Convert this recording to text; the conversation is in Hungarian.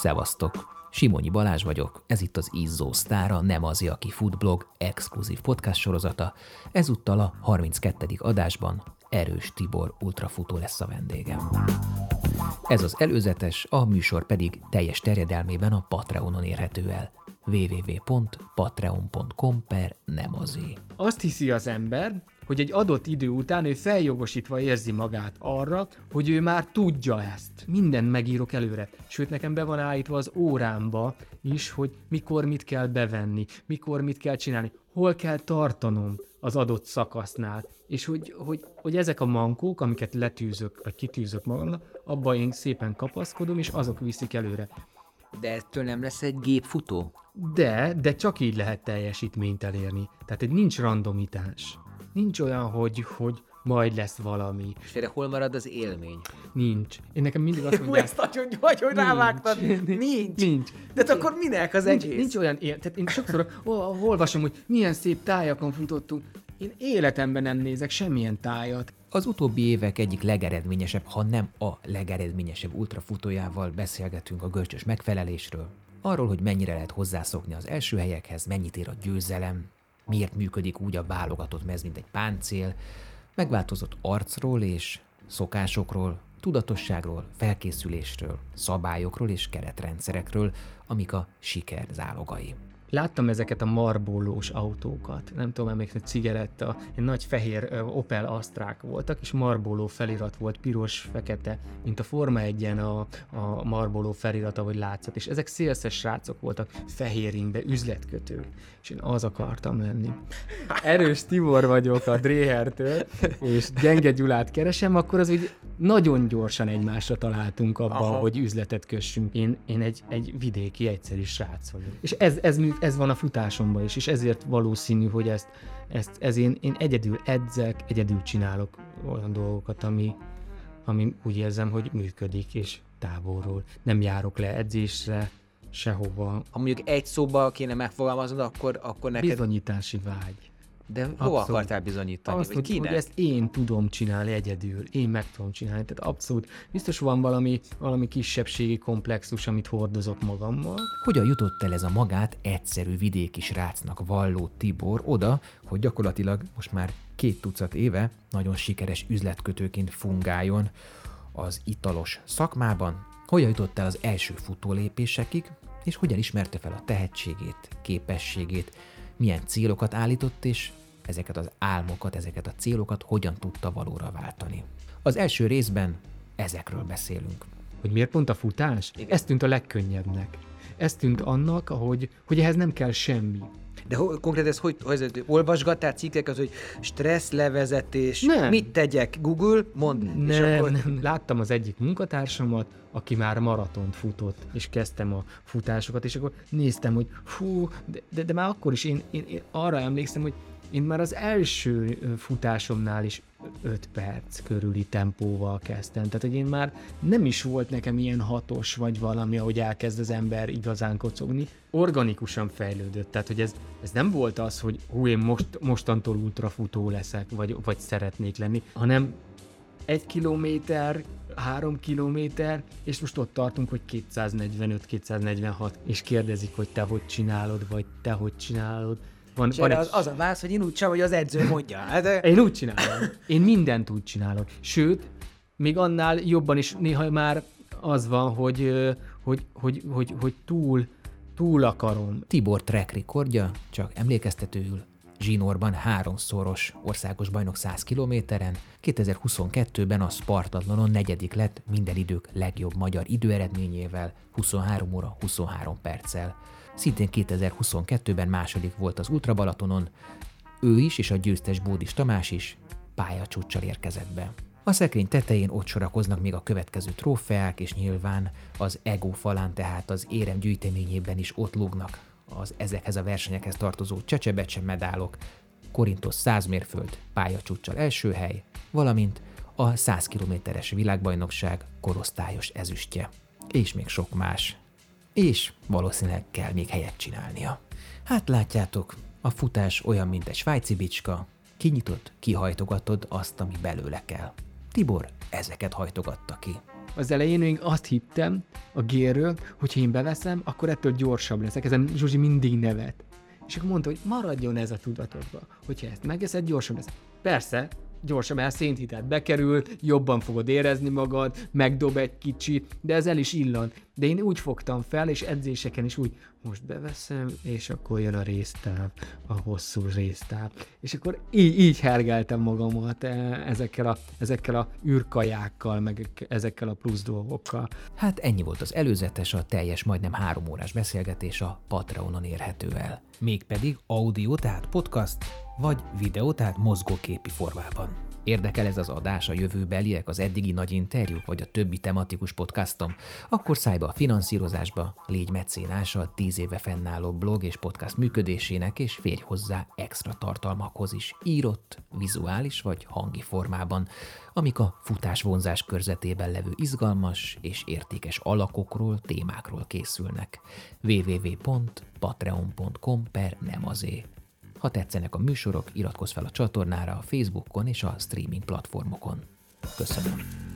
Szevasztok! Simonyi Balázs vagyok, ez itt az Izzó Sztára, nem az, aki foodblog exkluzív podcast sorozata. Ezúttal a 32. adásban Erős Tibor ultrafutó lesz a vendégem. Ez az előzetes, a műsor pedig teljes terjedelmében a Patreonon érhető el www.patreon.com per nem azé. Azt hiszi az ember, hogy egy adott idő után ő feljogosítva érzi magát arra, hogy ő már tudja ezt. Mindent megírok előre. Sőt, nekem be van állítva az órámba is, hogy mikor mit kell bevenni, mikor mit kell csinálni, hol kell tartanom az adott szakasznál. És hogy, hogy, hogy ezek a mankók, amiket letűzök, vagy kitűzök magamnak, abban én szépen kapaszkodom, és azok viszik előre. De ettől nem lesz egy gépfutó? De, de csak így lehet teljesítményt elérni. Tehát egy nincs randomitás. Nincs olyan, hogy, hogy majd lesz valami. És erre hol marad az élmény? Nincs. Én nekem mindig azt mondják, ezt nagyon hogy rávágtad. Nincs. Nincs. De hát akkor minek az nincs, egész? nincs olyan él, tehát én sokszor ol- olvasom, hogy milyen szép tájakon futottunk. Én életemben nem nézek semmilyen tájat. Az utóbbi évek egyik legeredményesebb, ha nem a legeredményesebb ultrafutójával beszélgetünk a görcsös megfelelésről, arról, hogy mennyire lehet hozzászokni az első helyekhez, mennyit ér a győzelem, miért működik úgy a válogatott mez, mint egy páncél, megváltozott arcról és szokásokról, tudatosságról, felkészülésről, szabályokról és keretrendszerekről, amik a siker zálogai. Láttam ezeket a marbólós autókat. Nem tudom, emlékszni, cigaretta, egy nagy fehér Opel Astrák voltak, és marbóló felirat volt, piros, fekete, mint a Forma 1 a, a marbóló felirata, vagy látszat. És ezek szélszes srácok voltak, fehér ingbe, üzletkötők. És én az akartam lenni. Erős Tibor vagyok a Dréhertől, és gyenge Gyulát keresem, akkor az úgy nagyon gyorsan egymásra találtunk abban, Aha. hogy üzletet kössünk. Én, én egy, egy vidéki, egyszerű srác vagyok. És ez, ez, ez van a futásomban is, és ezért valószínű, hogy ezt, ezt ez én, én egyedül edzek, egyedül csinálok olyan dolgokat, ami, ami úgy érzem, hogy működik, és távolról. Nem járok le edzésre, sehova. Ha mondjuk egy szóba kéne megfogalmaznod, akkor, akkor neked... Bizonyítási vágy. De hova Abszolút. akartál bizonyítani? Azt, hogy, hogy kinek? ezt én tudom csinálni egyedül, én meg tudom csinálni. Tehát abszolút biztos van valami, valami kisebbségi komplexus, amit hordozok magammal. Hogyan jutott el ez a magát egyszerű vidéki srácnak valló Tibor oda, hogy gyakorlatilag most már két tucat éve nagyon sikeres üzletkötőként fungáljon az italos szakmában? Hogyan jutott el az első futólépésekig, és hogyan ismerte fel a tehetségét, képességét, milyen célokat állított, és ezeket az álmokat, ezeket a célokat hogyan tudta valóra váltani. Az első részben ezekről beszélünk. Hogy miért pont a futás? Igen. Ez tűnt a legkönnyebbnek. Ez tűnt annak, hogy, hogy ehhez nem kell semmi. De ho- konkrét ez hogy, hogy ez, olvasgattál cikkeket, hogy stressz levezetés, Nem. mit tegyek, Google, mondd. és Nem, akkor... nem. Láttam az egyik munkatársamat, aki már maratont futott, és kezdtem a futásokat, és akkor néztem, hogy fú, de, de, de már akkor is én, én, én arra emlékszem, hogy én már az első futásomnál is 5 perc körüli tempóval kezdtem. Tehát, hogy én már nem is volt nekem ilyen hatos, vagy valami, ahogy elkezd az ember igazán kocogni. Organikusan fejlődött. Tehát, hogy ez, ez nem volt az, hogy hú, én most, mostantól ultrafutó leszek, vagy, vagy szeretnék lenni, hanem egy kilométer, három kilométer, és most ott tartunk, hogy 245-246, és kérdezik, hogy te hogy csinálod, vagy te hogy csinálod. Van, van egy... az, az a válasz, hogy én úgy sem, hogy az edző mondja. Hát, Én úgy csinálom. Én mindent úgy csinálok. Sőt, még annál jobban is néha már az van, hogy, hogy, hogy, hogy, hogy túl, túl akarom. Tibor track rekordja, csak emlékeztetőül, zsinórban háromszoros országos bajnok 100 kilométeren, 2022-ben a Spartatlonon negyedik lett minden idők legjobb magyar időeredményével, 23 óra 23 perccel. Szintén 2022-ben második volt az Ultra Balatonon, ő is és a győztes Bódis Tamás is pályacsúccsal érkezett be. A szekrény tetején ott sorakoznak még a következő trófeák, és nyilván az ego falán, tehát az érem gyűjteményében is ott lógnak az ezekhez a versenyekhez tartozó csecsebecse medálok, Korintos 100 mérföld pályacsúccsal első hely, valamint a 100 kilométeres világbajnokság korosztályos ezüstje, és még sok más. És valószínűleg kell még helyet csinálnia. Hát látjátok, a futás olyan, mint egy svájci bicska, kinyitott, kihajtogatod azt, ami belőle kell. Tibor ezeket hajtogatta ki. Az elején még azt hittem a gérről, hogyha én beveszem, akkor ettől gyorsabb leszek. Ezen Zsuzsi mindig nevet. És akkor mondta, hogy maradjon ez a tudatodba. Hogyha ezt megeszed, gyorsabb lesz. Persze, gyorsan, mert szénhitát bekerül, jobban fogod érezni magad, megdob egy kicsit, de ez el is illan. De én úgy fogtam fel, és edzéseken is úgy, most beveszem, és akkor jön a résztáv, a hosszú résztáv. És akkor így, így hergeltem magamat eh, ezekkel a, ezekkel a űrkajákkal, meg ezekkel a plusz dolgokkal. Hát ennyi volt az előzetes, a teljes majdnem három órás beszélgetés a Patreonon érhető el. Mégpedig audio, tehát podcast, vagy videó, tehát mozgóképi formában. Érdekel ez az adás a jövőbeliek, az eddigi nagy interjúk, vagy a többi tematikus podcastom? Akkor szállj be a finanszírozásba, légy mecénása a 10 éve fennálló blog és podcast működésének, és férj hozzá extra tartalmakhoz is, írott, vizuális vagy hangi formában, amik a futás vonzás körzetében levő izgalmas és értékes alakokról, témákról készülnek. www.patreon.com per nem azé. Ha tetszenek a műsorok, iratkozz fel a csatornára a Facebookon és a streaming platformokon. Köszönöm!